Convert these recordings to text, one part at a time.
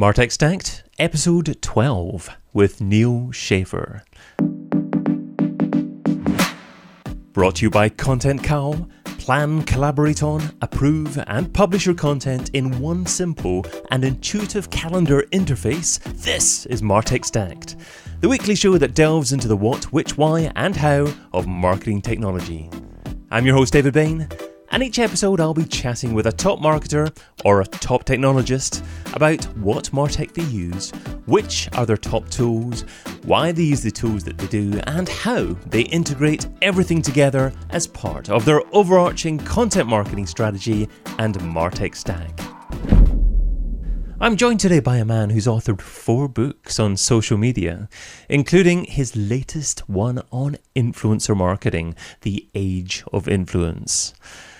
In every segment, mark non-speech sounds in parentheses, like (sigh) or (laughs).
Martech Stacked, episode 12 with Neal Schaffer. Brought to you by ContentCal. Plan, collaborate on, approve, and publish your content in one simple and intuitive calendar interface. This is Martech Stacked, the weekly show that delves into the what, which, why, and how of marketing technology. I'm your host, David Bain, and each episode I'll be chatting with a top marketer or a top technologist about what Martech they use, which are their top tools, why they use the tools that they do, and how they integrate everything together as part of their overarching content marketing strategy and Martech stack. I'm joined today by a man who's authored four books on social media, including his latest one on influencer marketing, The Age of Influence.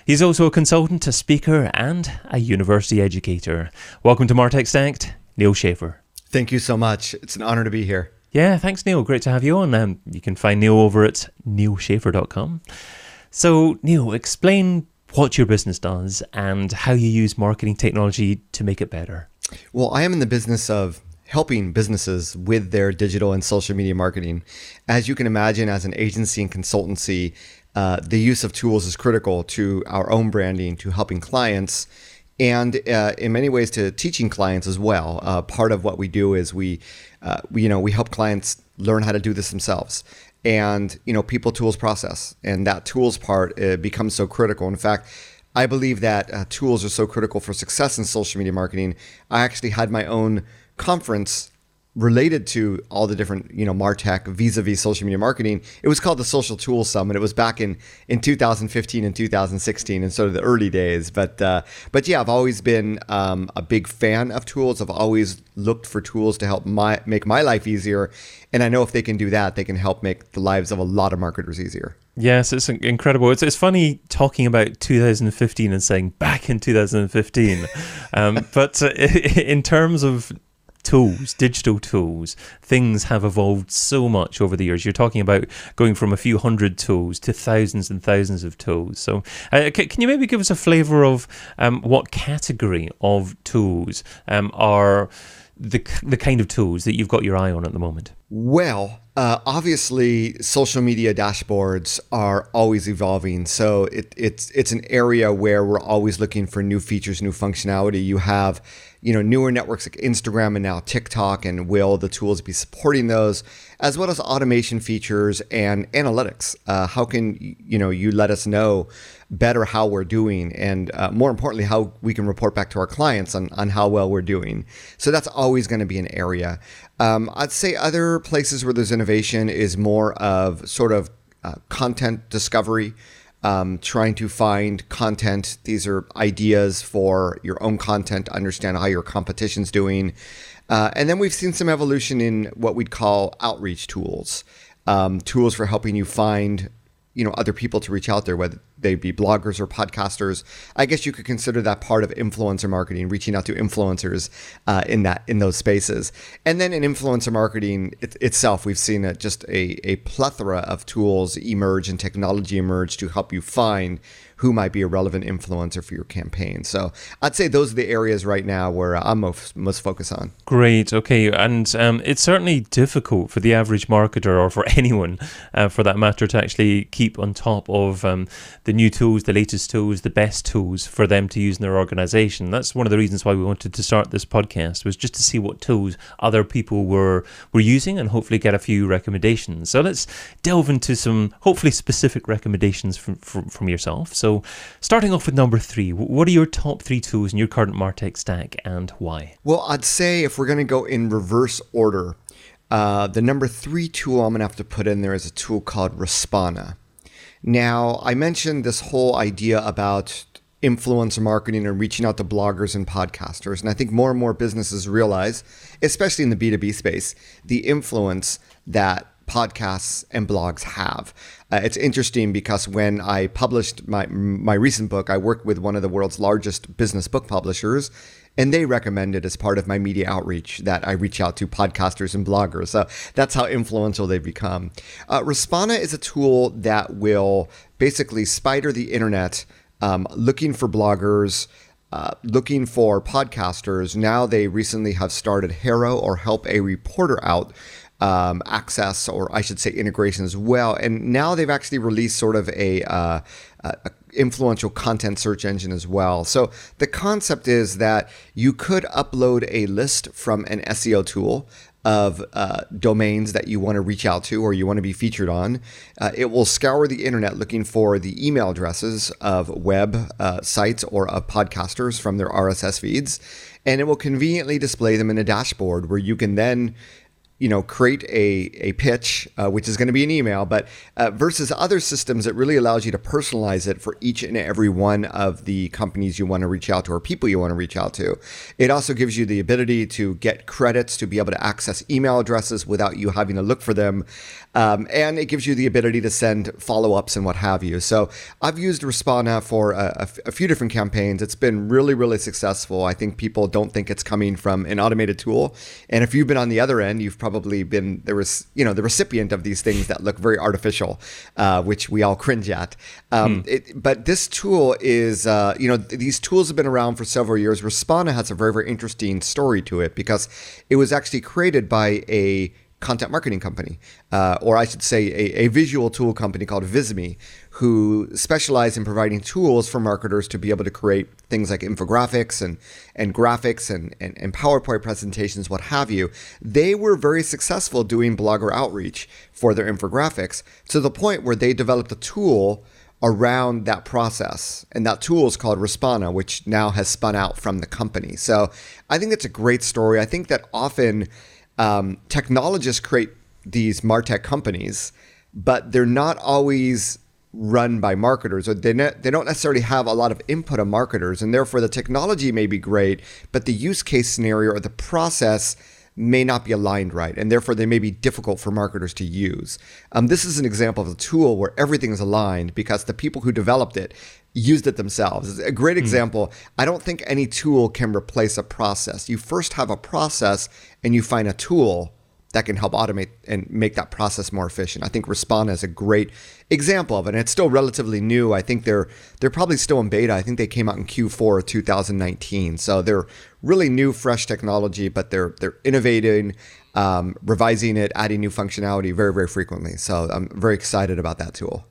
He's also a consultant, a speaker, and a university educator. Welcome to Martech Stacked, Neal Schaffer. Thank you so much. It's an honor to be here. Yeah, thanks, Neal. Great to have you on. Um, you can find Neal over at nealschaffer.com. So, Neal, explain what your business does and how you use marketing technology to make it better. Well, I am in the business of helping businesses with their digital and social media marketing. As you can imagine, as an agency and consultancy, uh, the use of tools is critical to our own branding, to helping clients, and uh, in many ways to teaching clients as well. Uh, part of what we do is we, uh, we, you know, we help clients learn how to do this themselves. And you know, people, tools, process, and that tools part uh, becomes so critical. In fact, I believe that uh, tools are so critical for success in social media marketing. I actually had my own conference related to all the different, you know, Martech vis-a-vis social media marketing. It was called the Social Tools Summit. It was back in in 2015 and 2016, and sort of the early days. But uh, but yeah, I've always been um, a big fan of tools. I've always looked for tools to help my make my life easier, and I know if they can do that, they can help make the lives of a lot of marketers easier. Yes, it's incredible. It's, it's funny talking about 2015 and saying back in 2015. (laughs) um, but uh, (laughs) in terms of tools, digital tools, things have evolved so much over the years. You're talking about going from a few hundred tools to thousands and thousands of tools. So, uh, c- can you maybe give us a flavor of um, what category of tools um, are the the kind of tools that you've got your eye on at the moment? Well, uh, obviously, social media dashboards are always evolving. So it, it's it's an area where we're always looking for new features, new functionality. You have you know newer networks like Instagram and now TikTok, and will the tools be supporting those, as well as automation features and analytics? Uh, how can you know you let us know better how we're doing, and uh, more importantly, how we can report back to our clients on on how well we're doing. So that's always going to be an area. Um, I'd say other places where there's innovation is more of sort of uh, content discovery um, trying to find content. These are ideas for your own content understand how your competition's doing. Uh, and then we've seen some evolution in what we'd call outreach tools, um, tools for helping you find you know other people to reach out there whether they be bloggers or podcasters. I guess you could consider that part of influencer marketing reaching out to influencers uh, in that in those spaces. And then in influencer marketing it, itself we've seen a, just a, a plethora of tools emerge and technology emerge to help you find who might be a relevant influencer for your campaign. So I'd say those are the areas right now where I'm most, most focused on. Great. Okay. And um, it's certainly difficult for the average marketer or for (laughs) anyone, uh, for that matter, to actually keep on top of um, the new tools, the latest tools, the best tools for them to use in their organization. That's one of the reasons why we wanted to start this podcast was just to see what tools other people were were using and hopefully get a few recommendations. So let's delve into some hopefully specific recommendations from from, from yourself. So so, starting off with number three, what are your top three tools in your current Martech stack and why? Well, I'd say if we're going to go in reverse order, uh, the number three tool I'm going to have to put in there is a tool called Respona. Now, I mentioned this whole idea about influencer marketing and reaching out to bloggers and podcasters. And I think more and more businesses realize, especially in the B2B space, the influence that podcasts and blogs have. Uh, it's interesting because when I published my my recent book, I worked with one of the world's largest business book publishers, and they recommended as part of my media outreach that I reach out to podcasters and bloggers. So that's how influential they've become. Uh, Respona is a tool that will basically spider the internet, um, looking for bloggers uh, looking for podcasters, now they recently have started HARO or Help a Reporter Out. Um, access, or I should say, integration as well. And now they've actually released sort of a, uh, a influential content search engine as well. So the concept is that you could upload a list from an SEO tool of uh, domains that you want to reach out to or you want to be featured on. Uh, it will scour the internet looking for the email addresses of web uh, sites or of podcasters from their RSS feeds, and it will conveniently display them in a dashboard where you can then you know, create a, a pitch, uh, which is going to be an email, but uh, versus other systems, it really allows you to personalize it for each and every one of the companies you want to reach out to or people you want to reach out to. It also gives you the ability to get credits to be able to access email addresses without you having to look for them. Um, and it gives you the ability to send follow ups and what have you. So I've used Respona for a, a, f- a few different campaigns. It's been really, really successful. I think people don't think it's coming from an automated tool. And if you've been on the other end, you've probably been there was you know the recipient of these things that look very artificial, uh, which we all cringe at. Um, hmm. it, but this tool is uh, you know these tools have been around for several years. Respona has a very very interesting story to it because it was actually created by a content marketing company, uh, or I should say, a, a, visual tool company called Visme, who specialize in providing tools for marketers to be able to create things like infographics and, and graphics and, and, and PowerPoint presentations, what have you. They were very successful doing blogger outreach for their infographics to the point where they developed a tool around that process. And that tool is called Respona, which now has spun out from the company. So I think it's a great story. I think that often um, technologists create these martech companies, but they're not always run by marketers or they, ne- they don't necessarily have a lot of input of marketers and therefore the technology may be great but the use case scenario or the process may not be aligned right and therefore they may be difficult for marketers to use um, this is an example of a tool where everything is aligned because the people who developed it used it themselves. It's a great hmm. example. Mm. I don't think any tool can replace a process. You first have a process and you find a tool that can help automate and make that process more efficient. I think Respona is a great example of it. And it's still relatively new. I think they're they're probably still in beta. I think they came out in Q4 of 2019. So they're really new, fresh technology, but they're they're innovating, um, revising it, adding new functionality very, very frequently. So I'm very excited about that tool.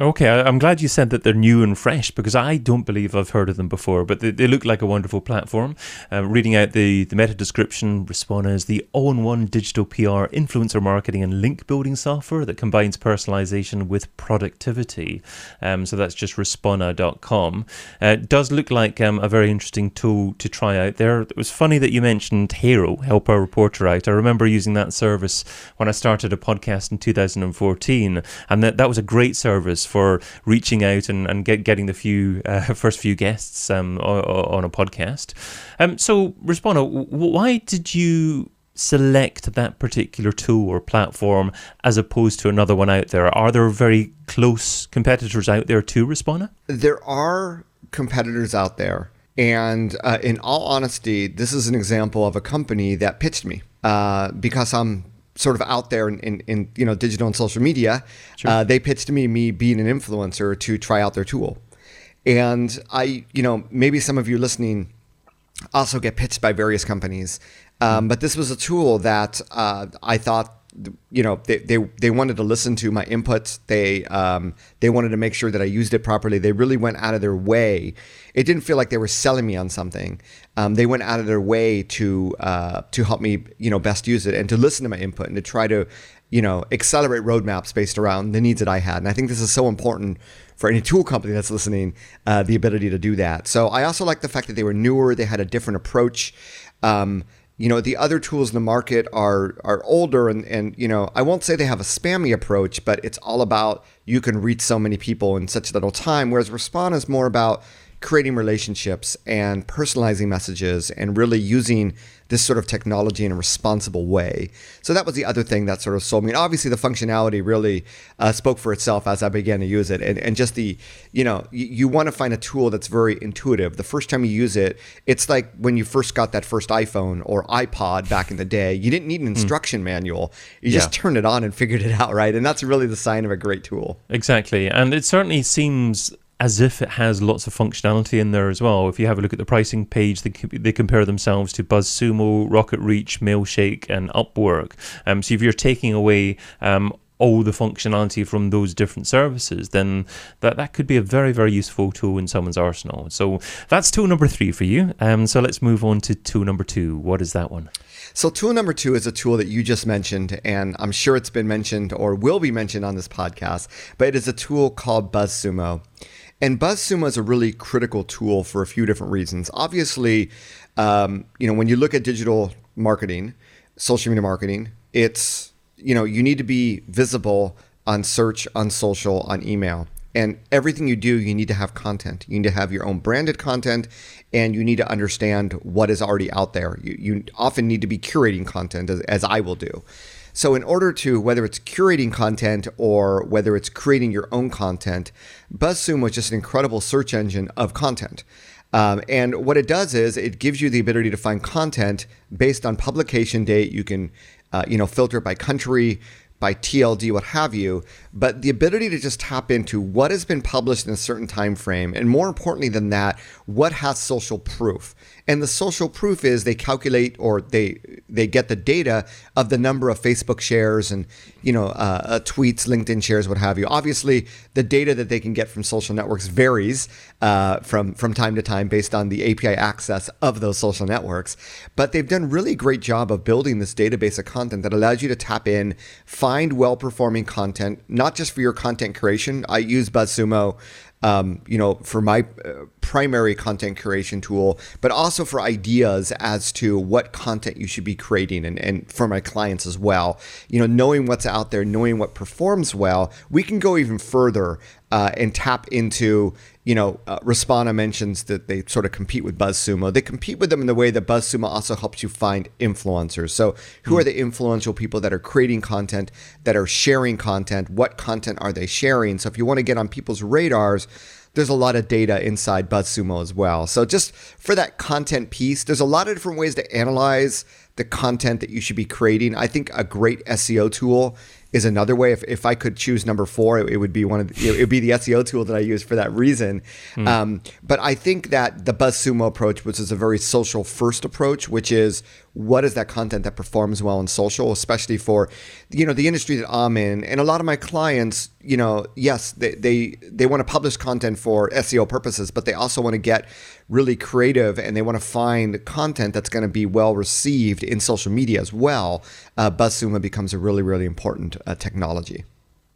Okay, I'm glad you said that they're new and fresh because I don't believe I've heard of them before, but they, they look like a wonderful platform. Uh, reading out the, the meta description, Respona is the all in one digital PR, influencer marketing, and link building software that combines personalization with productivity. Um, so that's just respona.com. Uh, it does look like um, a very interesting tool to try out there. It was funny that you mentioned HARO, Help a Reporter Out. I remember using that service when I started a podcast in 2014, and that, that was a great service for reaching out and, and get, getting the few uh, (laughs) first few guests um, on, a podcast. Um, so, Respona, why did you select that particular tool or platform as opposed to another one out there? Are there very close competitors out there to Respona? There are competitors out there. And uh, in all honesty, this is an example of a company that pitched me uh, because I'm sort of out there in, in, in you know digital and social media, sure. uh, they pitched to me me being an influencer to try out their tool, and I you know maybe some of you listening also get pitched by various companies, um, but this was a tool that uh, I thought you know they, they they wanted to listen to my inputs. They um, they wanted to make sure that I used it properly. They really went out of their way. It didn't feel like they were selling me on something. Um, they went out of their way to uh, to help me you know best use it and to listen to my input and to try to you know accelerate roadmaps based around the needs that I had. And I think this is so important for any tool company that's listening uh, the ability to do that. So I also like the fact that they were newer. They had a different approach. Um, you know the other tools in the market are are older and and you know I won't say they have a spammy approach but it's all about you can reach so many people in such little time whereas Respona is more about creating relationships and personalizing messages and really using this sort of technology in a responsible way. So that was the other thing that sort of sold me. And obviously, the functionality really uh, spoke for itself as I began to use it. And, and just the, you know, you, you want to find a tool that's very intuitive. The first time you use it, it's like when you first got that first iPhone or iPod back in the day. You didn't need an hmm. instruction mm. manual. You yeah. just turned it on and figured it out, right? And that's really the sign of a great tool. Exactly. And it certainly seems as if it has lots of functionality in there as well. If you have a look at the pricing page, they, they compare themselves to BuzzSumo, RocketReach, Mailshake, and Upwork. Um, so if you're taking away um, all the functionality from those different services, then that, that could be a very, very useful tool in someone's arsenal. So that's tool number three for you. Um, so let's move on to tool number two. What is that one? So, tool number two is a tool that you just mentioned, and I'm sure it's been mentioned or will be mentioned on this podcast, but it is a tool called BuzzSumo. And BuzzSumo is a really critical tool for a few different reasons. Obviously, um, you know, when you look at digital marketing, social media marketing, it's you know, you need to be visible on search, on social, on email. And everything you do, you need to have content. You need to have your own branded content and you need to understand what is already out there. You, you often need to be curating content, as, as I will do. So, in order to, whether it's curating content or whether it's creating your own content, BuzzSumo is just an incredible search engine of content. Um, and what it does is it gives you the ability to find content based on publication date. You can uh, you know, filter it by country, by TLD, what have you, but the ability to just tap into what has been published in a certain time frame, and more importantly than that, what has social proof. And the social proof is they calculate or they they get the data of the number of Facebook shares and you know uh, uh, tweets, LinkedIn shares, what have you. Obviously, the data that they can get from social networks varies uh, from from time to time based on the API access of those social networks. But they've done really great job of building this database of content that allows you to tap in, find well performing content, not just for your content creation. I use BuzzSumo um, you know, for my uh, primary content creation tool, but also for ideas as to what content you should be creating and, and for my clients as well. You know, knowing what's out there, knowing what performs well, we can go even further uh, and tap into, you know, uh, Respona mentions that they sort of compete with BuzzSumo. They compete with them in the way that BuzzSumo also helps you find influencers. So, who mm. are the influential people that are creating content, that are sharing content? What content are they sharing? So, if you want to get on people's radars, there's a lot of data inside BuzzSumo as well. So, just for that content piece, there's a lot of different ways to analyze the content that you should be creating. I think a great SEO tool is another way. If, if I could choose number four, it, it would be one of the, it would be the SEO tool that I use for that reason. Mm. Um, but I think that the BuzzSumo approach, which is a very social first approach, which is what is that content that performs well in social, especially for you know the industry that I'm in, and a lot of my clients, you know, yes, they they, they want to publish content for SEO purposes, but they also want to get really creative and they want to find content that's going to be well received in social media as well. Uh, BuzzSumo becomes a really really important uh, technology.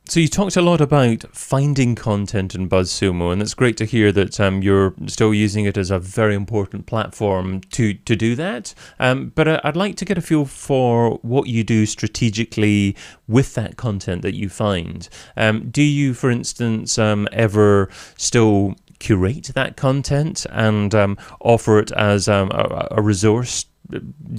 So you talked a lot about finding content in BuzzSumo, and it's great to hear that um, you're still using it as a very important platform to to do that. Um, but uh, I'd like to get a feel for what you do strategically with that content that you find. Um, do you, for instance, um, ever still curate that content and um, offer it as um, a, a resource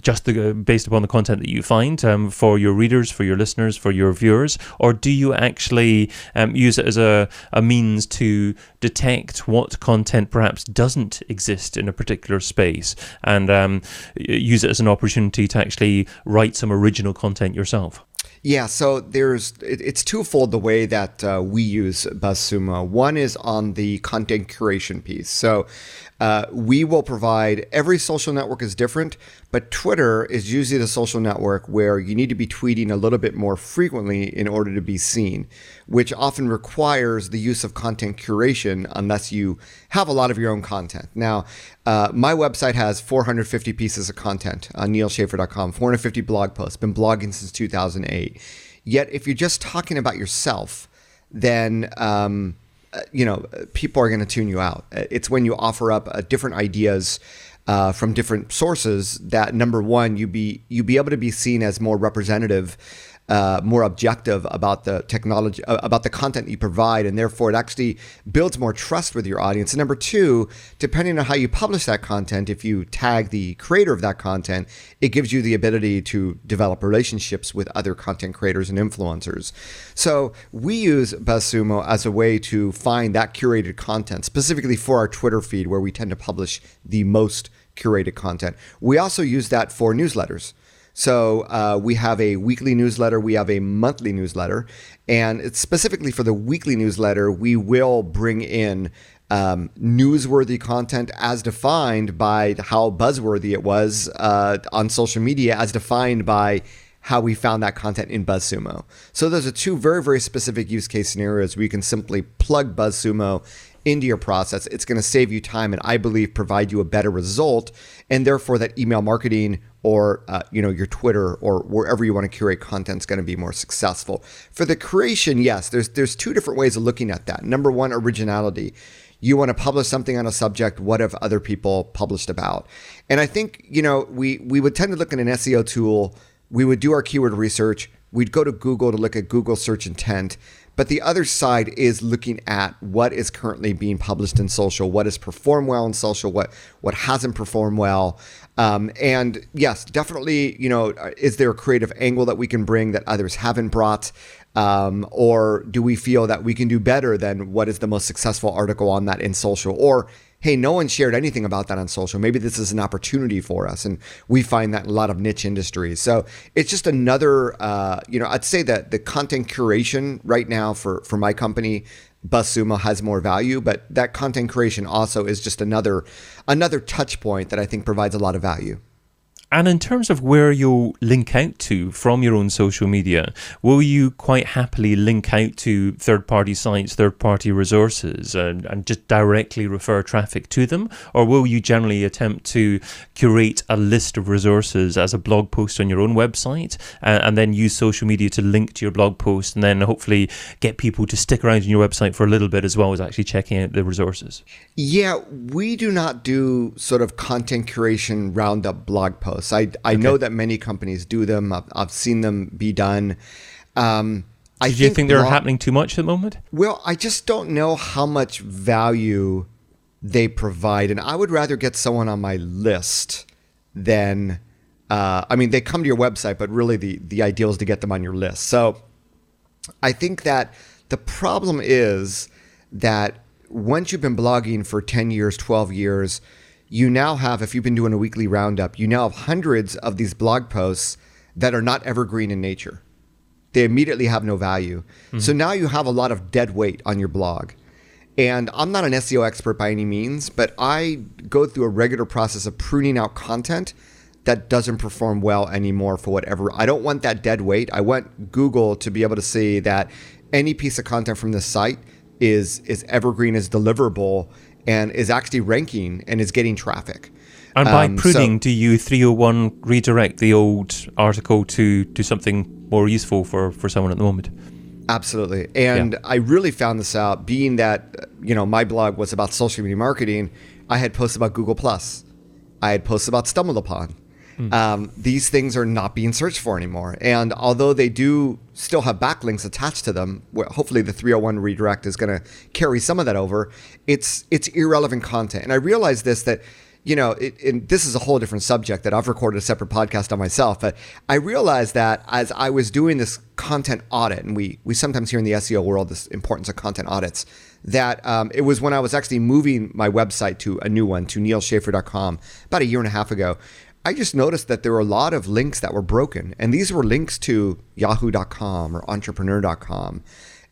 just the, based upon the content that you find um, for your readers, for your listeners, for your viewers, or do you actually um, use it as a, a means to detect what content perhaps doesn't exist in a particular space and um, use it as an opportunity to actually write some original content yourself? Yeah, so there's it's twofold the way that uh, we use BuzzSumo. One is on the content curation piece. So uh, we will provide every social network is different, but Twitter is usually the social network where you need to be tweeting a little bit more frequently in order to be seen, which often requires the use of content curation unless you have a lot of your own content. Now, uh, my website has 450 pieces of content on nealschaffer.com, 450 blog posts, been blogging since 2008. Yet, if you're just talking about yourself, then um, you know, people are going to tune you out. Uh, it's when you offer up uh, different ideas uh, from different sources that number one, you be you be able to be seen as more representative uh, more objective about the technology, uh, about the content you provide, and therefore it actually builds more trust with your audience. And number two, depending on how you publish that content, if you tag the creator of that content, it gives you the ability to develop relationships with other content creators and influencers. So we use BuzzSumo as a way to find that curated content, specifically for our Twitter feed, where we tend to publish the most curated content. We also use that for newsletters. So uh, we have a weekly newsletter, we have a monthly newsletter, and specifically for the weekly newsletter, we will bring in um, newsworthy content as defined by how buzzworthy it was uh, on social media, as defined by how we found that content in BuzzSumo. So those are two very, very specific use case scenarios where you can simply plug BuzzSumo into your process. It's going to save you time and I believe provide you a better result. And therefore, that email marketing or uh, you know your Twitter or wherever you want to curate content is going to be more successful. For the creation, yes, there's there's two different ways of looking at that. Number one, originality. You want to publish something on a subject. What have other people published about? And I think you know we we would tend to look at an SEO tool we would do our keyword research. We'd go to Google to look at Google search intent. But the other side is looking at what is currently being published in social, what has performed well in social, what what hasn't performed well. Um, and yes, definitely, you know, is there a creative angle that we can bring that others haven't brought? Um, or do we feel that we can do better than what is the most successful article on that in social? Or hey, no one shared anything about that on social. Maybe this is an opportunity for us. And we find that in a lot of niche industries. So it's just another, uh, you know, I'd say that the content curation right now for, for my company, BuzzSumo has more value, but that content creation also is just another another touch point that I think provides a lot of value. And in terms of where you'll link out to from your own social media, will you quite happily link out to third party sites, third party resources, and, and, just directly refer traffic to them? Or will you generally attempt to curate a list of resources as a blog post on your own website and, and then use social media to link to your blog post and then hopefully get people to stick around on your website for a little bit as well as actually checking out the resources? Yeah, we do not do sort of content curation roundup blog posts I, I okay. know that many companies do them. I've, I've seen them be done. Um, I do you think they're happening too much at the moment? Well, I just don't know how much value they provide, and I would rather get someone on my list than. Uh, I mean, they come to your website, but really the the ideal is to get them on your list. So, I think that the problem is that once you've been blogging for ten years, twelve years, you now have, if you've been doing a weekly roundup, you now have hundreds of these blog posts that are not evergreen in nature. They immediately have no value. Mm-hmm. So now you have a lot of dead weight on your blog. And I'm not an SEO expert by any means, but I go through a regular process of pruning out content that doesn't perform well anymore for whatever. I don't want that dead weight. I want Google to be able to see that any piece of content from this site is is evergreen, is deliverable, and is actually ranking and is getting traffic. And by um, pruning, so, do you 301 redirect the old article to, to something more useful for, for someone at the moment? Absolutely. And yeah. I really found this out being that, you know, my blog was about social media marketing. I had posts about Google Plus. I had posts about StumbleUpon. Mm. Um, these things are not being searched for anymore. And although they do still have backlinks attached to them, hopefully the 301 redirect is going to carry some of that over. It's it's irrelevant content. And I realized this that you know, it, it, this is a whole different subject that I've recorded a separate podcast on myself. But I realized that as I was doing this content audit, and we we sometimes hear in the SEO world this importance of content audits, that um, it was when I was actually moving my website to a new one to nealschaffer.com about a year and a half ago, I just noticed that there were a lot of links that were broken, and these were links to yahoo.com or entrepreneur.com.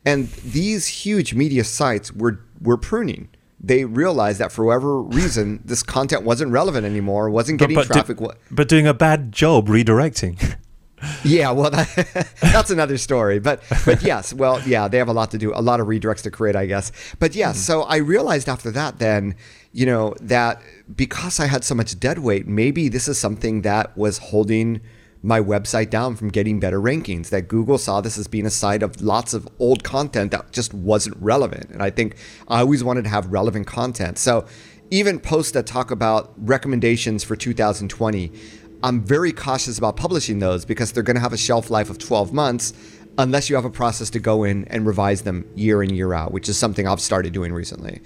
And these huge media sites were, were pruning. They realized that for whatever reason, (laughs) this content wasn't relevant anymore, wasn't getting but, but traffic. Do, but doing a bad job redirecting. (laughs) yeah, well, that, (laughs) that's another story. But but yes, well, yeah, they have a lot to do, a lot of redirects to create, I guess. But yes, mm. so I realized after that, then you know, that because I had so much dead weight, maybe this is something that was holding my website down from getting better rankings. That Google saw this as being a site of lots of old content that just wasn't relevant. And I think I always wanted to have relevant content. So even posts that talk about recommendations for 2020, I'm very cautious about publishing those because they're going to have a shelf life of 12 months unless you have a process to go in and revise them year in year out which is something i've started doing recently.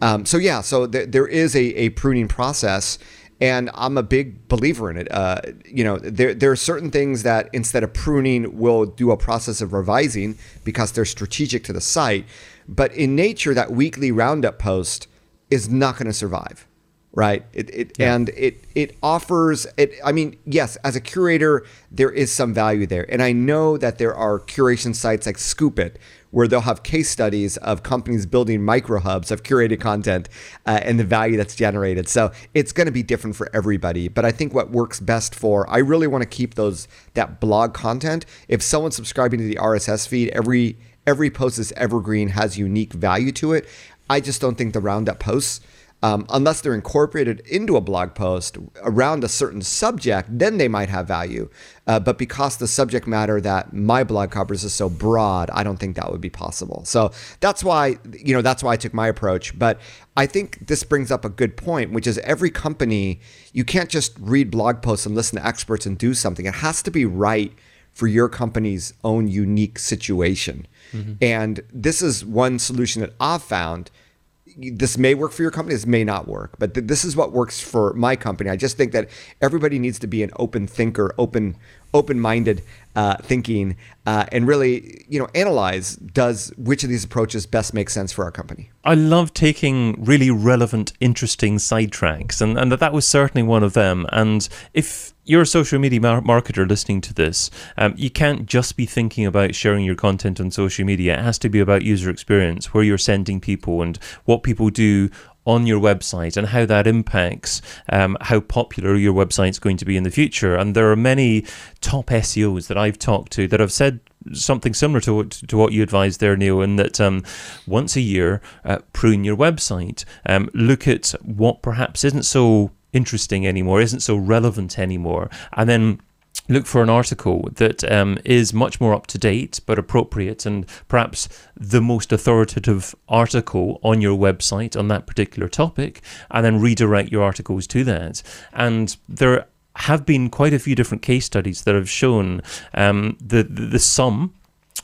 Um, so yeah so th- there is a, a pruning process and i'm a big believer in it. Uh, you know there, there are certain things that instead of pruning we'll do a process of revising because they're strategic to the site but in nature that weekly roundup post is not going to survive right? It, it yeah. and it it offers it i mean yes as a curator there is some value there. And i know that there are curation sites like Scoop.it where they'll have case studies of companies building micro hubs of curated content uh, and the value that's generated. So it's going to be different for everybody but i think what works best for i really want to keep those that blog content. If someone's subscribing to the rss feed every every post is evergreen has unique value to it. I just don't think the roundup posts um, unless they're incorporated into a blog post around a certain subject, then they might have value. Uh, but because the subject matter that my blog covers is so broad, I don't think that would be possible. So that's why, you know, that's why I took my approach. But I think this brings up a good point, which is every company, you can't just read blog posts and listen to experts and do something. It has to be right for your company's own unique situation. Mm-hmm. And this is one solution that I've found this may work for your company, this may not work, but th- this is what works for my company. I just think that everybody needs to be an open thinker, open open-minded uh, thinking, uh, and really, you know, analyze does which of these approaches best make sense for our company. I love taking really relevant, interesting sidetracks, and and that that was certainly one of them. And if you're a social media mar- marketer listening to this, um, you can't just be thinking about sharing your content on social media. It has to be about user experience, where you're sending people, and what people do on your website and how that impacts um, how popular your website is going to be in the future. And there are many top SEOs that I've talked to that have said something similar to what, to what you advised there, Neal, in that um, once a year, uh, prune your website. Um, look at what perhaps isn't so interesting anymore, isn't so relevant anymore, and then look for an article that um, is much more up to date but appropriate and perhaps the most authoritative article on your website on that particular topic, and then redirect your articles to that. And there have been quite a few different case studies that have shown um, the, the, the sum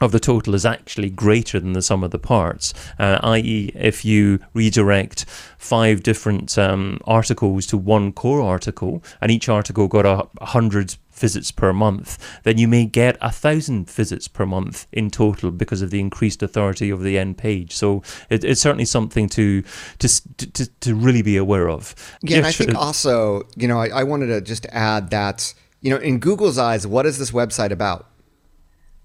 of the total is actually greater than the sum of the parts, uh, i.e., if you redirect five different um, articles to one core article, and each article got a hundred visits per month, then you may get a thousand visits per month in total because of the increased authority of the end page. So it, it's certainly something to, to to to really be aware of. Yeah, and I think (laughs) also, you know, I, I wanted to just add that, you know, in Google's eyes, what is this website about?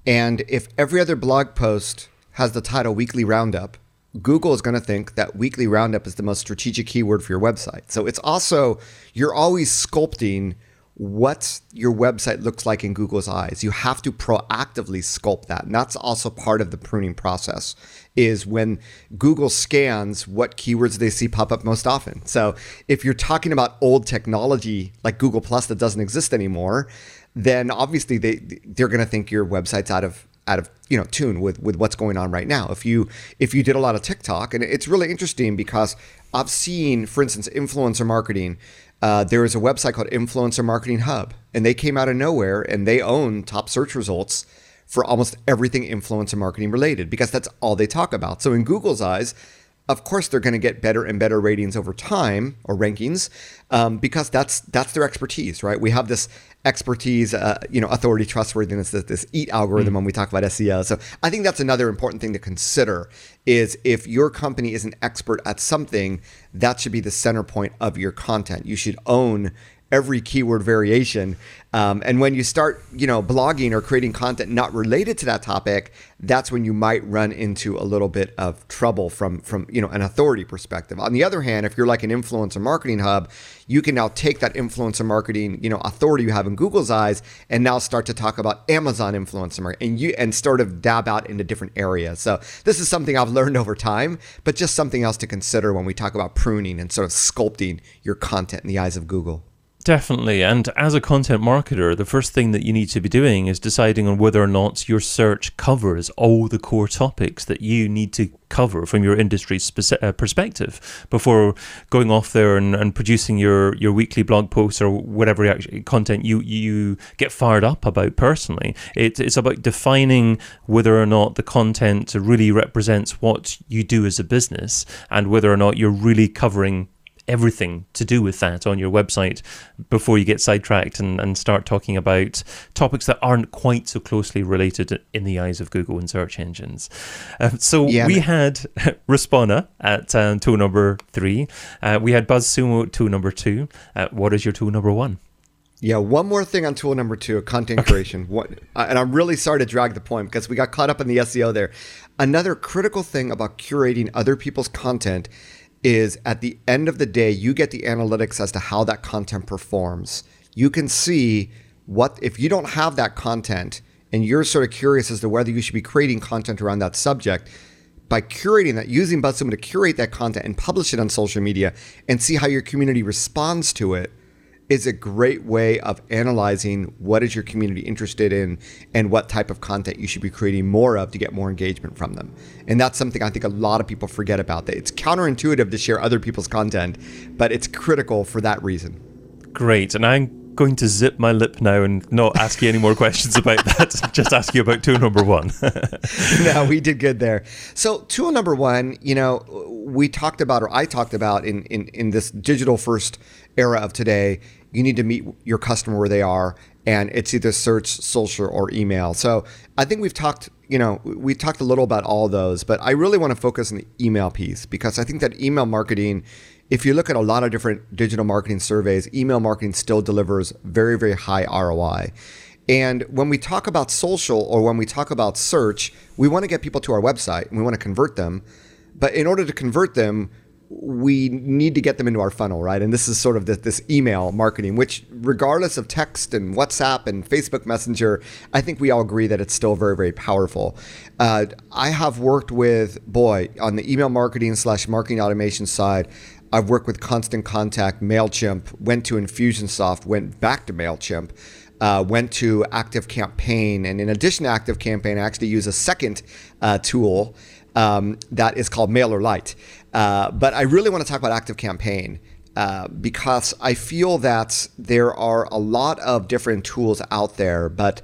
And if every other blog post has the title Weekly Roundup, Google is going to think that Weekly Roundup is the most strategic keyword for your website. So it's also, you're always sculpting what your website looks like in Google's eyes. You have to proactively sculpt that. And that's also part of the pruning process is when Google scans what keywords they see pop up most often. So if you're talking about old technology like Google Plus that doesn't exist anymore, then obviously they they're going to think your website's out of out of you know tune with with what's going on right now. If you if you did a lot of TikTok, and it's really interesting because I've seen, for instance, influencer marketing. Uh, there is a website called Influencer Marketing Hub, and they came out of nowhere, and they own top search results for almost everything influencer marketing related because that's all they talk about. So in Google's eyes, of course they're going to get better and better ratings over time or rankings um, because that's that's their expertise right we have this expertise, uh, you know, authority, trustworthiness, this, this EAT algorithm mm. when we talk about SEO. So I think that's another important thing to consider is if your company is an expert at something, that should be the center point of your content. You should own every keyword variation. Um, and when you start, you know, blogging or creating content not related to that topic, that's when you might run into a little bit of trouble from from you know an authority perspective. On the other hand, if you're like an influencer marketing hub, you can now take that influencer marketing, you know, authority you have in Google's eyes and now start to talk about Amazon influencer and you and sort of dab out into different areas. So this is something I've learned over time, but just something else to consider when we talk about pruning and sort of sculpting your content in the eyes of Google. Definitely. And as a content marketer, the first thing that you need to be doing is deciding on whether or not your search covers all the core topics that you need to cover from your industry uh, perspective before going off there and, and producing your, your weekly blog posts or whatever content you, you get fired up about personally. It, it's about defining whether or not the content really represents what you do as a business and whether or not you're really covering everything to do with that on your website before you get sidetracked and, and start talking about topics that aren't quite so closely related in the eyes of Google and search engines. Uh, so yeah, we had (laughs) Respona at um, tool number three. Uh, we had BuzzSumo at tool number two. Uh, what is your tool number one? Yeah, one more thing on tool number two, content okay. creation. What, and I'm really sorry to drag the point because we got caught up in the SEO there. Another critical thing about curating other people's content is at the end of the day, you get the analytics as to how that content performs. You can see what, if you don't have that content and you're sort of curious as to whether you should be creating content around that subject, by curating that, using BuzzSumo to curate that content and publish it on social media and see how your community responds to it is a great way of analyzing what is your community interested in and what type of content you should be creating more of to get more engagement from them. And that's something I think a lot of people forget about. That it's counterintuitive to share other people's content, but it's critical for that reason. Great. And I'm going to zip my lip now and not ask you any more (laughs) questions about that. (laughs) Just ask you about tool number one. (laughs) no, we did good there. So tool number one, you know, we talked about, or I talked about in, in, in this digital first era of today you need to meet your customer where they are and it's either search social or email. So i think we've talked you know we talked a little about all those but i really want to focus on the email piece because i think that email marketing if you look at a lot of different digital marketing surveys email marketing still delivers very very high roi. And when we talk about social or when we talk about search we want to get people to our website and we want to convert them. But in order to convert them we need to get them into our funnel, right? And this is sort of the, this email marketing, which, regardless of text and WhatsApp and Facebook Messenger, I think we all agree that it's still very, very powerful. Uh, I have worked with, boy, on the email marketing slash marketing automation side, I've worked with Constant Contact, MailChimp, went to Infusionsoft, went back to MailChimp. Uh, went to ActiveCampaign, and in addition to ActiveCampaign, I actually use a second uh, tool um, that is called MailerLite. Uh, but I really want to talk about ActiveCampaign uh, because I feel that there are a lot of different tools out there, but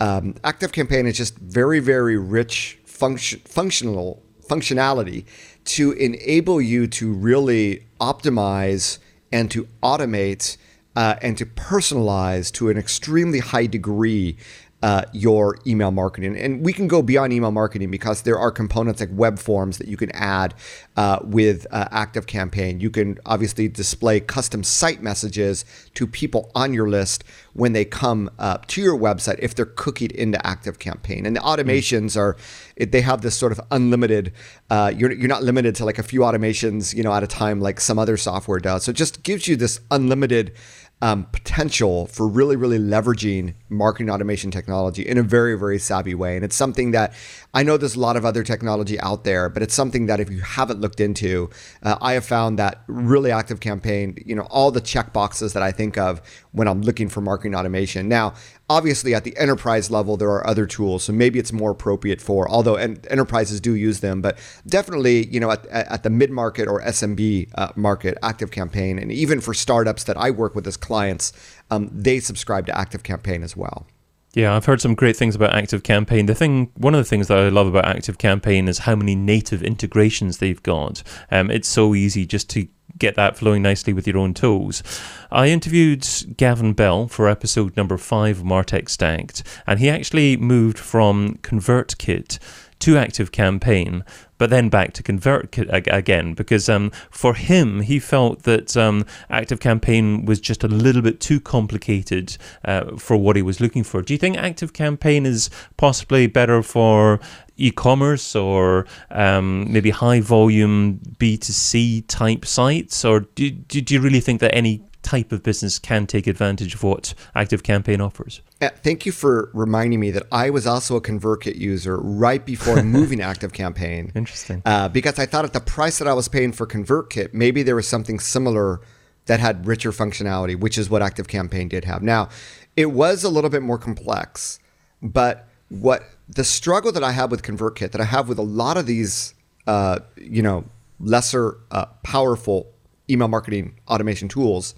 um, ActiveCampaign is just very, very rich function, functional functionality to enable you to really optimize and to automate uh, and to personalize to an extremely high degree uh, your email marketing. And we can go beyond email marketing because there are components like web forms that you can add uh, with uh, ActiveCampaign. You can obviously display custom site messages to people on your list when they come uh, to your website if they're cookied into ActiveCampaign. And the automations mm. are they have this sort of unlimited. Uh, you're you're not limited to like a few automations you know at a time like some other software does. So it just gives you this unlimited um, potential for really, really leveraging marketing automation technology in a very, very savvy way. And it's something that I know there's a lot of other technology out there, but it's something that if you haven't looked into, uh, I have found that really ActiveCampaign, you know, all the check boxes that I think of when I'm looking for marketing automation. Now, obviously at the enterprise level there are other tools so maybe it's more appropriate for although en- enterprises do use them but definitely you know at, at the mid-market or smb uh, market ActiveCampaign and even for startups that i work with as clients um, they subscribe to ActiveCampaign as well yeah, I've heard some great things about ActiveCampaign. The thing, one of the things that I love about ActiveCampaign is how many native integrations they've got. Um, it's so easy just to get that flowing nicely with your own tools. I interviewed Gavin Bell for episode number five of Martech Stacked, and he actually moved from ConvertKit to ActiveCampaign, but then back to ConvertKit again because um, for him, he felt that um, ActiveCampaign was just a little bit too complicated uh, for what he was looking for. Do you think ActiveCampaign is possibly better for e-commerce or um, maybe high volume B2C type sites? Or do, do, do you really think that any type of business can take advantage of what ActiveCampaign offers. Uh, thank you for reminding me that I was also a ConvertKit user right before (laughs) moving ActiveCampaign. Interesting. Uh, because I thought at the price that I was paying for ConvertKit, maybe there was something similar that had richer functionality, which is what ActiveCampaign did have. Now, it was a little bit more complex, but what the struggle that I have with ConvertKit, that I have with a lot of these, uh, you know, lesser uh, powerful email marketing automation tools,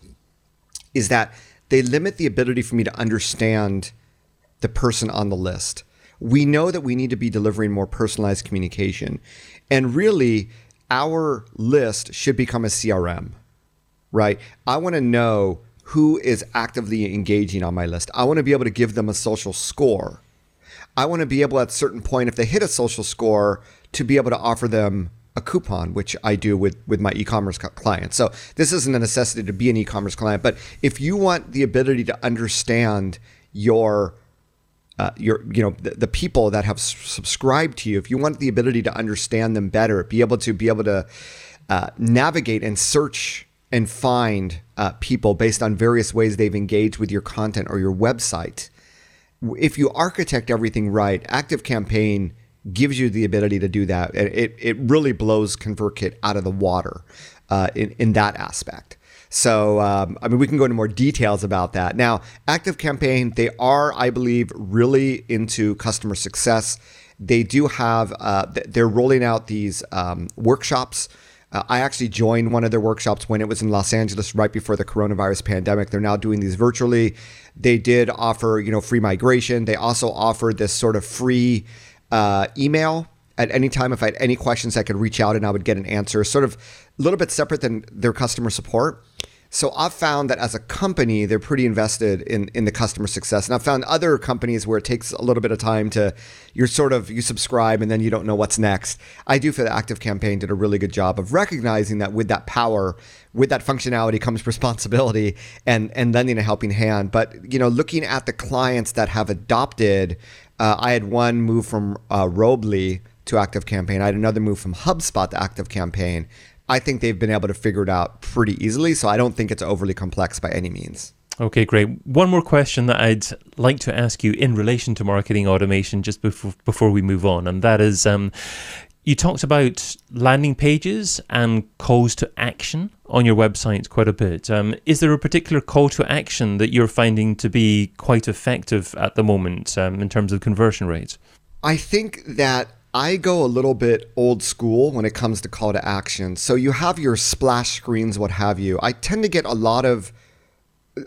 is that they limit the ability for me to understand the person on the list. We know that we need to be delivering more personalized communication. And really, our list should become a CRM. right? I want to know who is actively engaging on my list. I want to be able to give them a social score. I want to be able at a certain point, if they hit a social score, to be able to offer them a coupon, which I do with, with my e-commerce clients. So this isn't a necessity to be an e-commerce client, but if you want the ability to understand your uh, your you know the, the, people that have s- subscribed to you, if you want the ability to understand them better, be able to be able to uh, navigate and search and find uh, people based on various ways they've engaged with your content or your website. If you architect everything right, ActiveCampaign gives you the ability to do that. It, it really blows ConvertKit out of the water uh, in, in that aspect. So, um, I mean, we can go into more details about that. Now, ActiveCampaign, they are, I believe, really into customer success. They do have, uh, they're rolling out these um, workshops. Uh, I actually joined one of their workshops when it was in Los Angeles right before the coronavirus pandemic. They're now doing these virtually. They did offer, you know, free migration. They also offered this sort of free uh, email at any time. If I had any questions, I could reach out and I would get an answer, sort of a little bit separate than their customer support. So I've found that as a company, they're pretty invested in in the customer success. And I've found other companies where it takes a little bit of time to you're sort of you subscribe and then you don't know what's next. I do feel the ActiveCampaign did a really good job of recognizing that with that power, with that functionality comes (laughs) responsibility and and lending a helping hand. But you know, looking at the clients that have adopted uh, I had one move from uh, Robly to ActiveCampaign. I had another move from HubSpot to ActiveCampaign. I think they've been able to figure it out pretty easily. So I don't think it's overly complex by any means. Okay, great. One more question that I'd like to ask you in relation to marketing automation just before before we move on, and that is, um, you talked about landing pages and calls to action on your website quite a bit. Um, is there a particular call to action that you're finding to be quite effective at the moment um, in terms of conversion rates? I think that I go a little bit old school when it comes to call to action. So you have your splash screens, what have you. I tend to get a lot of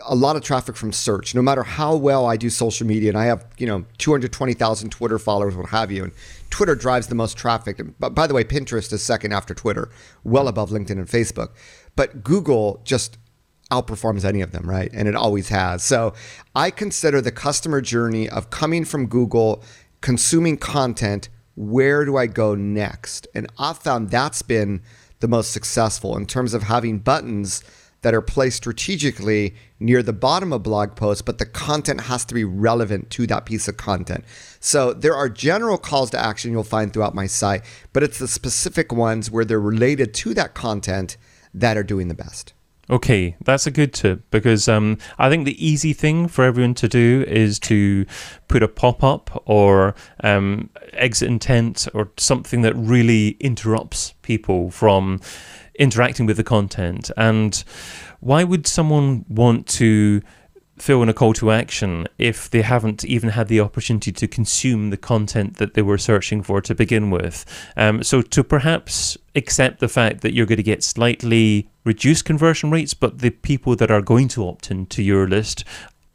a lot of traffic from search, no matter how well I do social media. And I have, you know, 220,000 Twitter followers, what have you. And Twitter drives the most traffic. But by the way, Pinterest is second after Twitter, well above LinkedIn and Facebook. But Google just outperforms any of them, right? And it always has. So I consider the customer journey of coming from Google, consuming content, where do I go next? And I've found that's been the most successful in terms of having buttons that are placed strategically near the bottom of blog posts, but the content has to be relevant to that piece of content. So there are general calls to action you'll find throughout my site, but it's the specific ones where they're related to that content that are doing the best. Okay, that's a good tip because um, I think the easy thing for everyone to do is to put a pop up or um, exit intent or something that really interrupts people from interacting with the content. And why would someone want to fill in a call to action if they haven't even had the opportunity to consume the content that they were searching for to begin with? Um, so, to perhaps accept the fact that you're going to get slightly reduced conversion rates, but the people that are going to opt into your list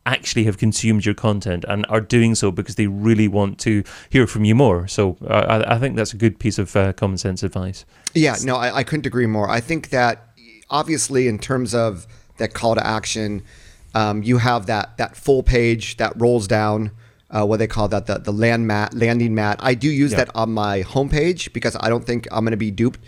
actually have consumed your content and are doing so because they really want to hear from you more. So uh, I, I, think that's a good piece of uh, common sense advice. Yeah, no, I, I, couldn't agree more. I think that obviously, in terms of that call to action, um, you have that that full page that rolls down. Uh, what they call that the the land mat landing mat. I do use that on my homepage because I don't think I'm going to be duped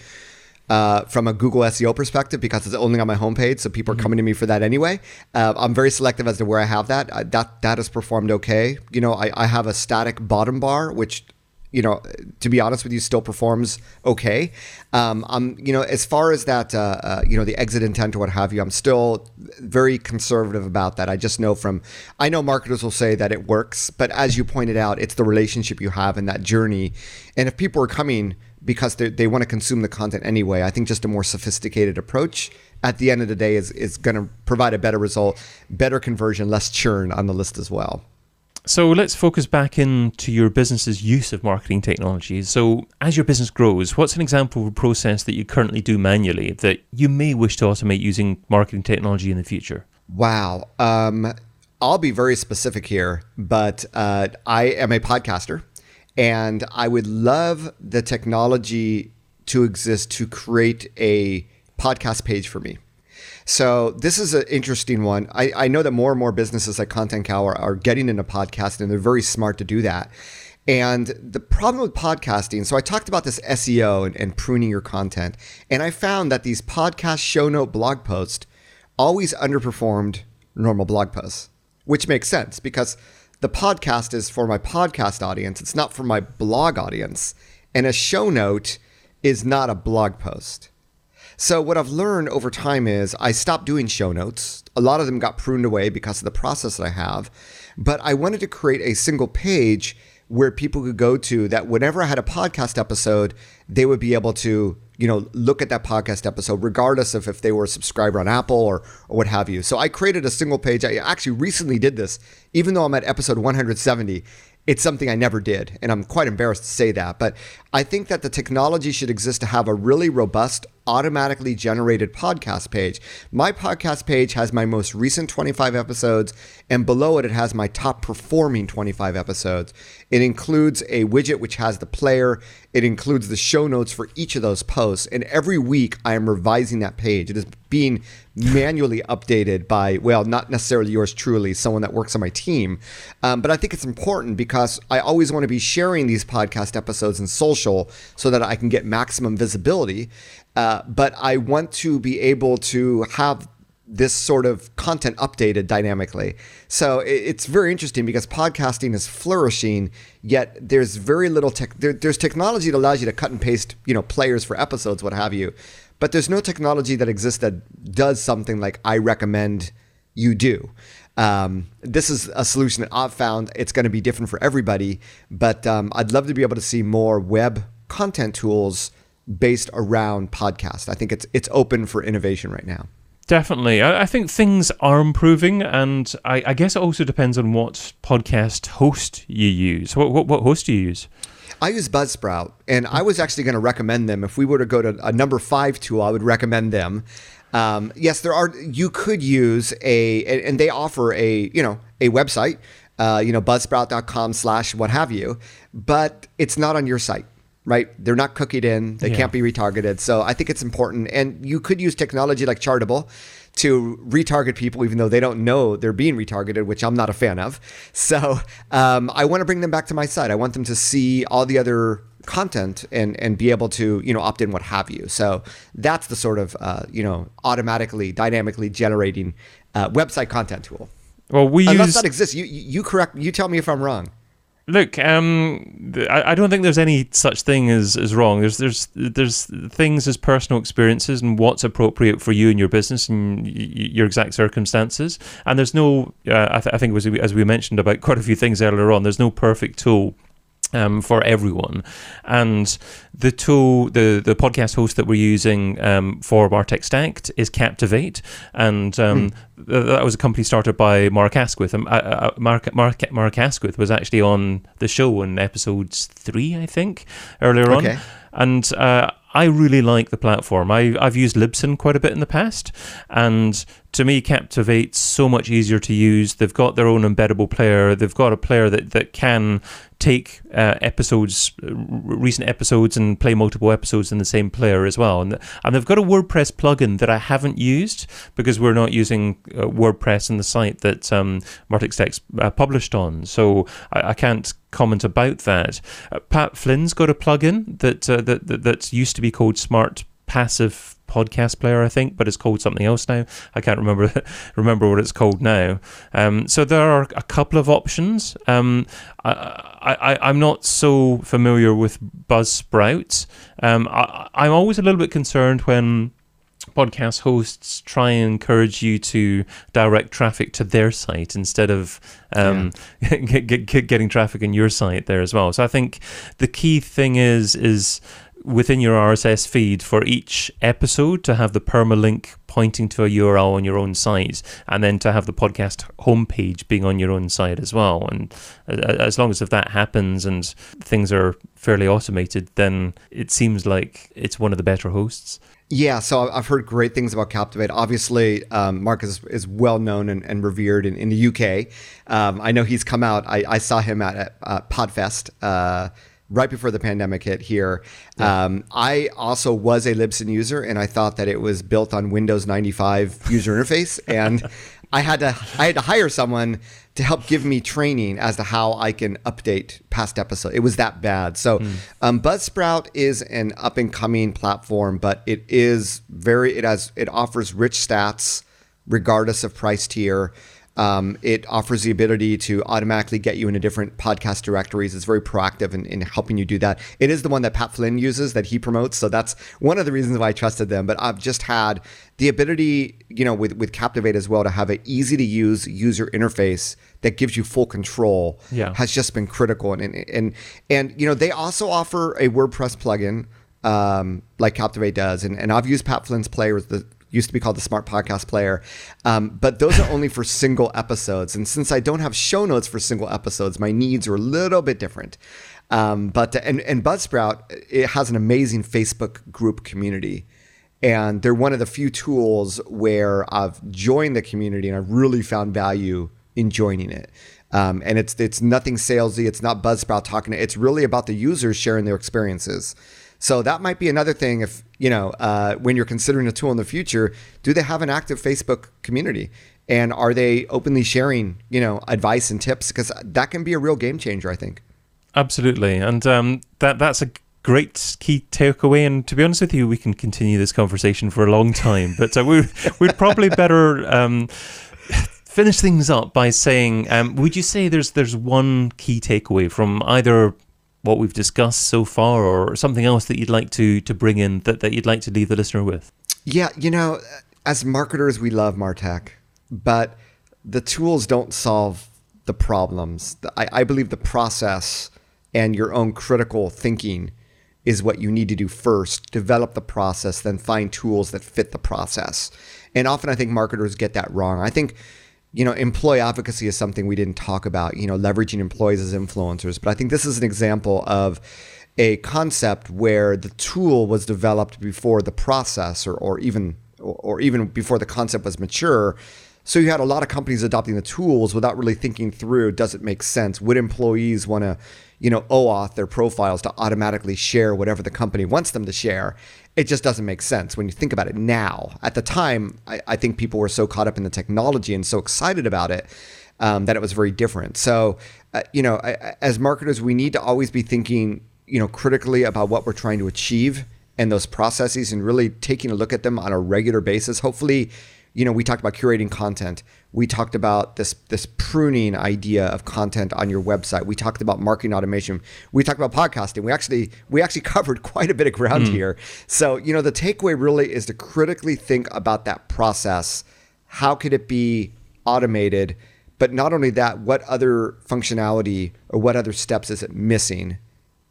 uh, from a Google SEO perspective because it's only on my homepage, so people are mm-hmm. coming to me for that anyway. Uh, I'm very selective as to where I have that. That that has performed okay. You know, I, I have a static bottom bar, which you know, to be honest with you, still performs okay. Um, I'm, you know, as far as that, uh, uh, you know, the exit intent or what have you, I'm still very conservative about that. I just know from, I know marketers will say that it works, but as you pointed out, it's the relationship you have in that journey. And if people are coming because they want to consume the content anyway. I think just a more sophisticated approach at the end of the day is, is going to provide a better result, better conversion, less churn on the list as well. So let's focus back into your business's use of marketing technology. So, as your business grows, what's an example of a process that you currently do manually that you may wish to automate using marketing technology in the future? Wow. Um, I'll be very specific here, but uh, I am a podcaster. And I would love the technology to exist to create a podcast page for me. So this is an interesting one. I, I know that more and more businesses like ContentCal are, are getting into podcasting, and they're very smart to do that. And the problem with podcasting, so I talked about this SEO and, and, pruning your content, and I found that these podcast show note blog posts always underperformed normal blog posts, which makes sense because the podcast is for my podcast audience, it's not for my blog audience. And a show note is not a blog post. So, what I've learned over time is I stopped doing show notes. A lot of them got pruned away because of the process that I have. But I wanted to create a single page where people could go to that whenever I had a podcast episode, they would be able to, you know, look at that podcast episode, regardless of if they were a subscriber on Apple or, or what have you. So I created a single page. I actually recently did this, even though I'm at episode 170 it's something I never did. And I'm quite embarrassed to say that. But I think that the technology should exist to have a really robust, automatically generated podcast page. My podcast page has my most recent 25 episodes, and below it, it has my top performing 25 episodes. It includes a widget which has the player, it includes the show notes for each of those posts. And every week, I am revising that page. It is being manually updated by, well, not necessarily yours truly, someone that works on my team. Um, but I think it's important because I always want to be sharing these podcast episodes in social so that I can get maximum visibility. Uh, but I want to be able to have this sort of content updated dynamically. So it's very interesting because podcasting is flourishing, yet there's very little tech. There, there's technology that allows you to cut and paste, you know, players for episodes, what have you. But there's no technology that exists that does something like I recommend you do. Um, this is a solution that I've found. It's going to be different for everybody, but um, I'd love to be able to see more web content tools based around podcast. I think it's it's open for innovation right now. Definitely. I, I, think things are improving, and I, I, guess it also depends on what podcast host you use. What, what, what host do you use? I use Buzzsprout, and I was actually going to recommend them. If we were to go to a number five tool, I would recommend them. Um, yes, there are. You could use a, and they offer a, you know, a website, uh, you know, buzzsprout.com slash what have you, but it's not on your site right? They're not cookied in. They yeah. can't be retargeted. So I think it's important. And you could use technology like Chartable to retarget people, even though they don't know they're being retargeted, which I'm not a fan of. (laughs) So um, I want to bring them back to my site. I want them to see all the other content and and be able to you know opt in what have you so that's the sort of uh, you know automatically dynamically generating uh, website content tool well we unless use... that exists you you correct you tell me if i'm wrong Look, um, I, I, don't think there's any such thing as, as wrong. There's there's there's things as personal experiences and what's appropriate for you and your business and y- your exact circumstances. And there's no, uh, I, th- I think it was as we mentioned about quite a few things earlier on. There's no perfect tool um, for everyone. And the tool, the the podcast host that we're using um, for Martech Stacked is Captivate, and um, mm. th- that was a company started by Mark Asquith. Um, uh, uh, Mark, Mark Mark Asquith was actually on the show in episodes three, I think, earlier okay. on, and. Uh, I really like the platform. I, I've used Libsyn quite a bit in the past, and to me, Captivate's so much easier to use. They've got their own embeddable player. They've got a player that, that can take uh, episodes, recent episodes, and play multiple episodes in the same player as well. And, and they've got a WordPress plugin that I haven't used because we're not using uh, WordPress in the site that um, Martech uh, published on. So I, I, can't comment about that. Uh, Pat Flynn's got a plugin that, uh, that, that that used to be called Smart Passive podcast player, I think, but it's called something else now. I can't remember (laughs) remember what it's called now. Um, so there are a couple of options. Um, I, I, am not so familiar with Buzzsprout. Um, I, I'm always a little bit concerned when podcast hosts try and encourage you to direct traffic to their site instead of um, yeah. (laughs) get, get, get, getting traffic on your site there as well. So I think the key thing is is within your RSS feed for each episode to have the permalink pointing to a URL on your own site, and then to have the podcast homepage being on your own site as well. And as long as if that happens and things are fairly automated, then it seems like it's one of the better hosts. Yeah, so I've heard great things about Captivate. Obviously, um, Mark is, is well known and, and revered in, in the UK. Um, I know he's come out. I, I saw him at, at uh, Podfest. Uh, right before the pandemic hit here. Yeah. Um, I also was a Libsyn user, and I thought that it was built on Windows 95 user interface, (laughs) and I had to I had to hire someone to help give me training as to how I can update past episodes. It was that bad. So, mm. um, Buzzsprout is an up and coming platform, but it is very it has it offers rich stats regardless of price tier. Um, it offers the ability to automatically get you into different podcast directories. It's very proactive in, in, helping you do that. It is the one that Pat Flynn uses that he promotes. So that's one of the reasons why I trusted them. But I've just had the ability, you know, with, with Captivate as well to have an easy to use user interface that gives you full control yeah. has just been critical. And, and, and, and, you know, they also offer a WordPress plugin um, like Captivate does. And, and I've used Pat Flynn's player, as the used to be called the Smart Podcast Player. Um, but those are (laughs) only for single episodes. And since I don't have show notes for single episodes, my needs are a little bit different. Um, but and, and Buzzsprout, it has an amazing Facebook group community. And they're one of the few tools where I've joined the community and I've really found value in joining it. Um, and it's it's nothing salesy. It's not Buzzsprout talking. It's really about the users sharing their experiences. So that might be another thing if, you know, uh, when you're considering a tool in the future, do they have an active Facebook community? And are they openly sharing, you know, advice and tips? Because that can be a real game changer, I think. Absolutely. And um, that that's a great key takeaway. And to be honest with you, we can continue this conversation for a long time. But uh, we, we'd probably better um, finish things up by saying, um, would you say there's there's one key takeaway from either what we've discussed so far or something else that you'd like to to bring in that, that you'd like to leave the listener with? Yeah, you know, as marketers we love Martech, but the tools don't solve the problems. I, I believe the process and your own critical thinking is what you need to do first. Develop the process, then find tools that fit the process. And often I think marketers get that wrong. I think you know, employee advocacy is something we didn't talk about, you know, leveraging employees as influencers. But I think this is an example of a concept where the tool was developed before the process or, or even or even before the concept was mature. So you had a lot of companies adopting the tools without really thinking through does it make sense? Would employees want to, you know, OAuth their profiles to automatically share whatever the company wants them to share? it just doesn't make sense when you think about it now. At the time, I, I think people were so caught up in the technology and so excited about it um, that it was very different. So, uh, you know, I, as marketers, we need to always be thinking, you know, critically about what we're trying to achieve and those processes and really taking a look at them on a regular basis. Hopefully, you know, we talked about curating content. We talked about this this pruning idea of content on your website. We talked about marketing automation. We talked about podcasting. We actually we actually (laughs) covered quite a bit of ground mm. here. So, you know, the takeaway really is to critically think about that process. How could it be automated? But not only that, what other functionality or what other steps is it missing?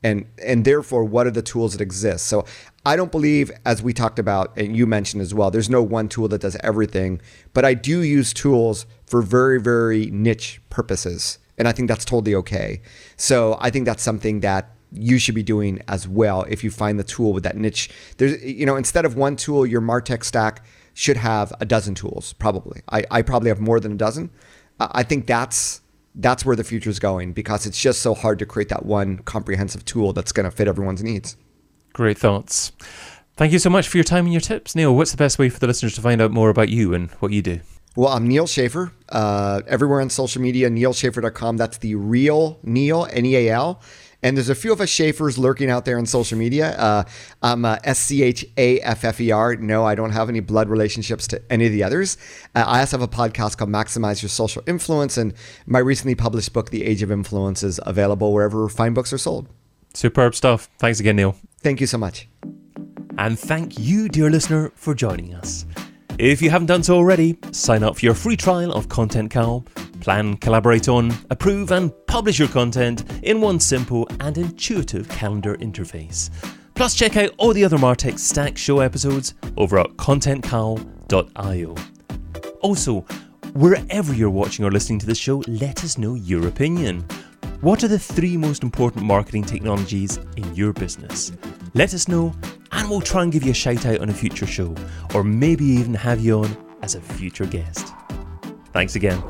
And and therefore what are the tools that exist? So i don't believe as we talked about and you mentioned as well there's no one tool that does everything but i do use tools for very very niche purposes and i think that's totally okay. So i think that's something that you should be doing as well if you find the tool with that niche. There's you know instead of one tool your martech stack should have a dozen tools probably. I, I probably have more than a dozen. I think that's that's where the future is going because it's just so hard to create that one comprehensive tool that's going to fit everyone's needs. Great thoughts. Thank you so much for your time and your tips. Neal, what's the best way for the listeners to find out more about you and what you do? Well, I'm Neal Schaffer. Uh, everywhere on social media, nealschaffer.com. That's the real Neal, N E A L. And there's a few of us Schaffers lurking out there on social media. Uh, I'm uh, S C H A F F E R. No, I don't have any blood relationships to any of the others. Uh, I also have a podcast called Maximize Your Social Influence, and my recently published book, The Age of Influence, is available wherever fine books are sold. Superb stuff. Thanks again, Neal. Thank you so much. And thank you, dear listener, for joining us. If you haven't done so already, sign up for your free trial of ContentCal. Plan, collaborate on, approve, and publish your content in one simple and intuitive calendar interface. Plus, check out all the other Martech Stacked show episodes over at contentcal.io. Also, wherever you're watching or listening to this show, let us know your opinion. What are the three most important marketing technologies in your business? Let us know and we'll try and give you a shout out on a future show, or maybe even have you on as a future guest. Thanks again.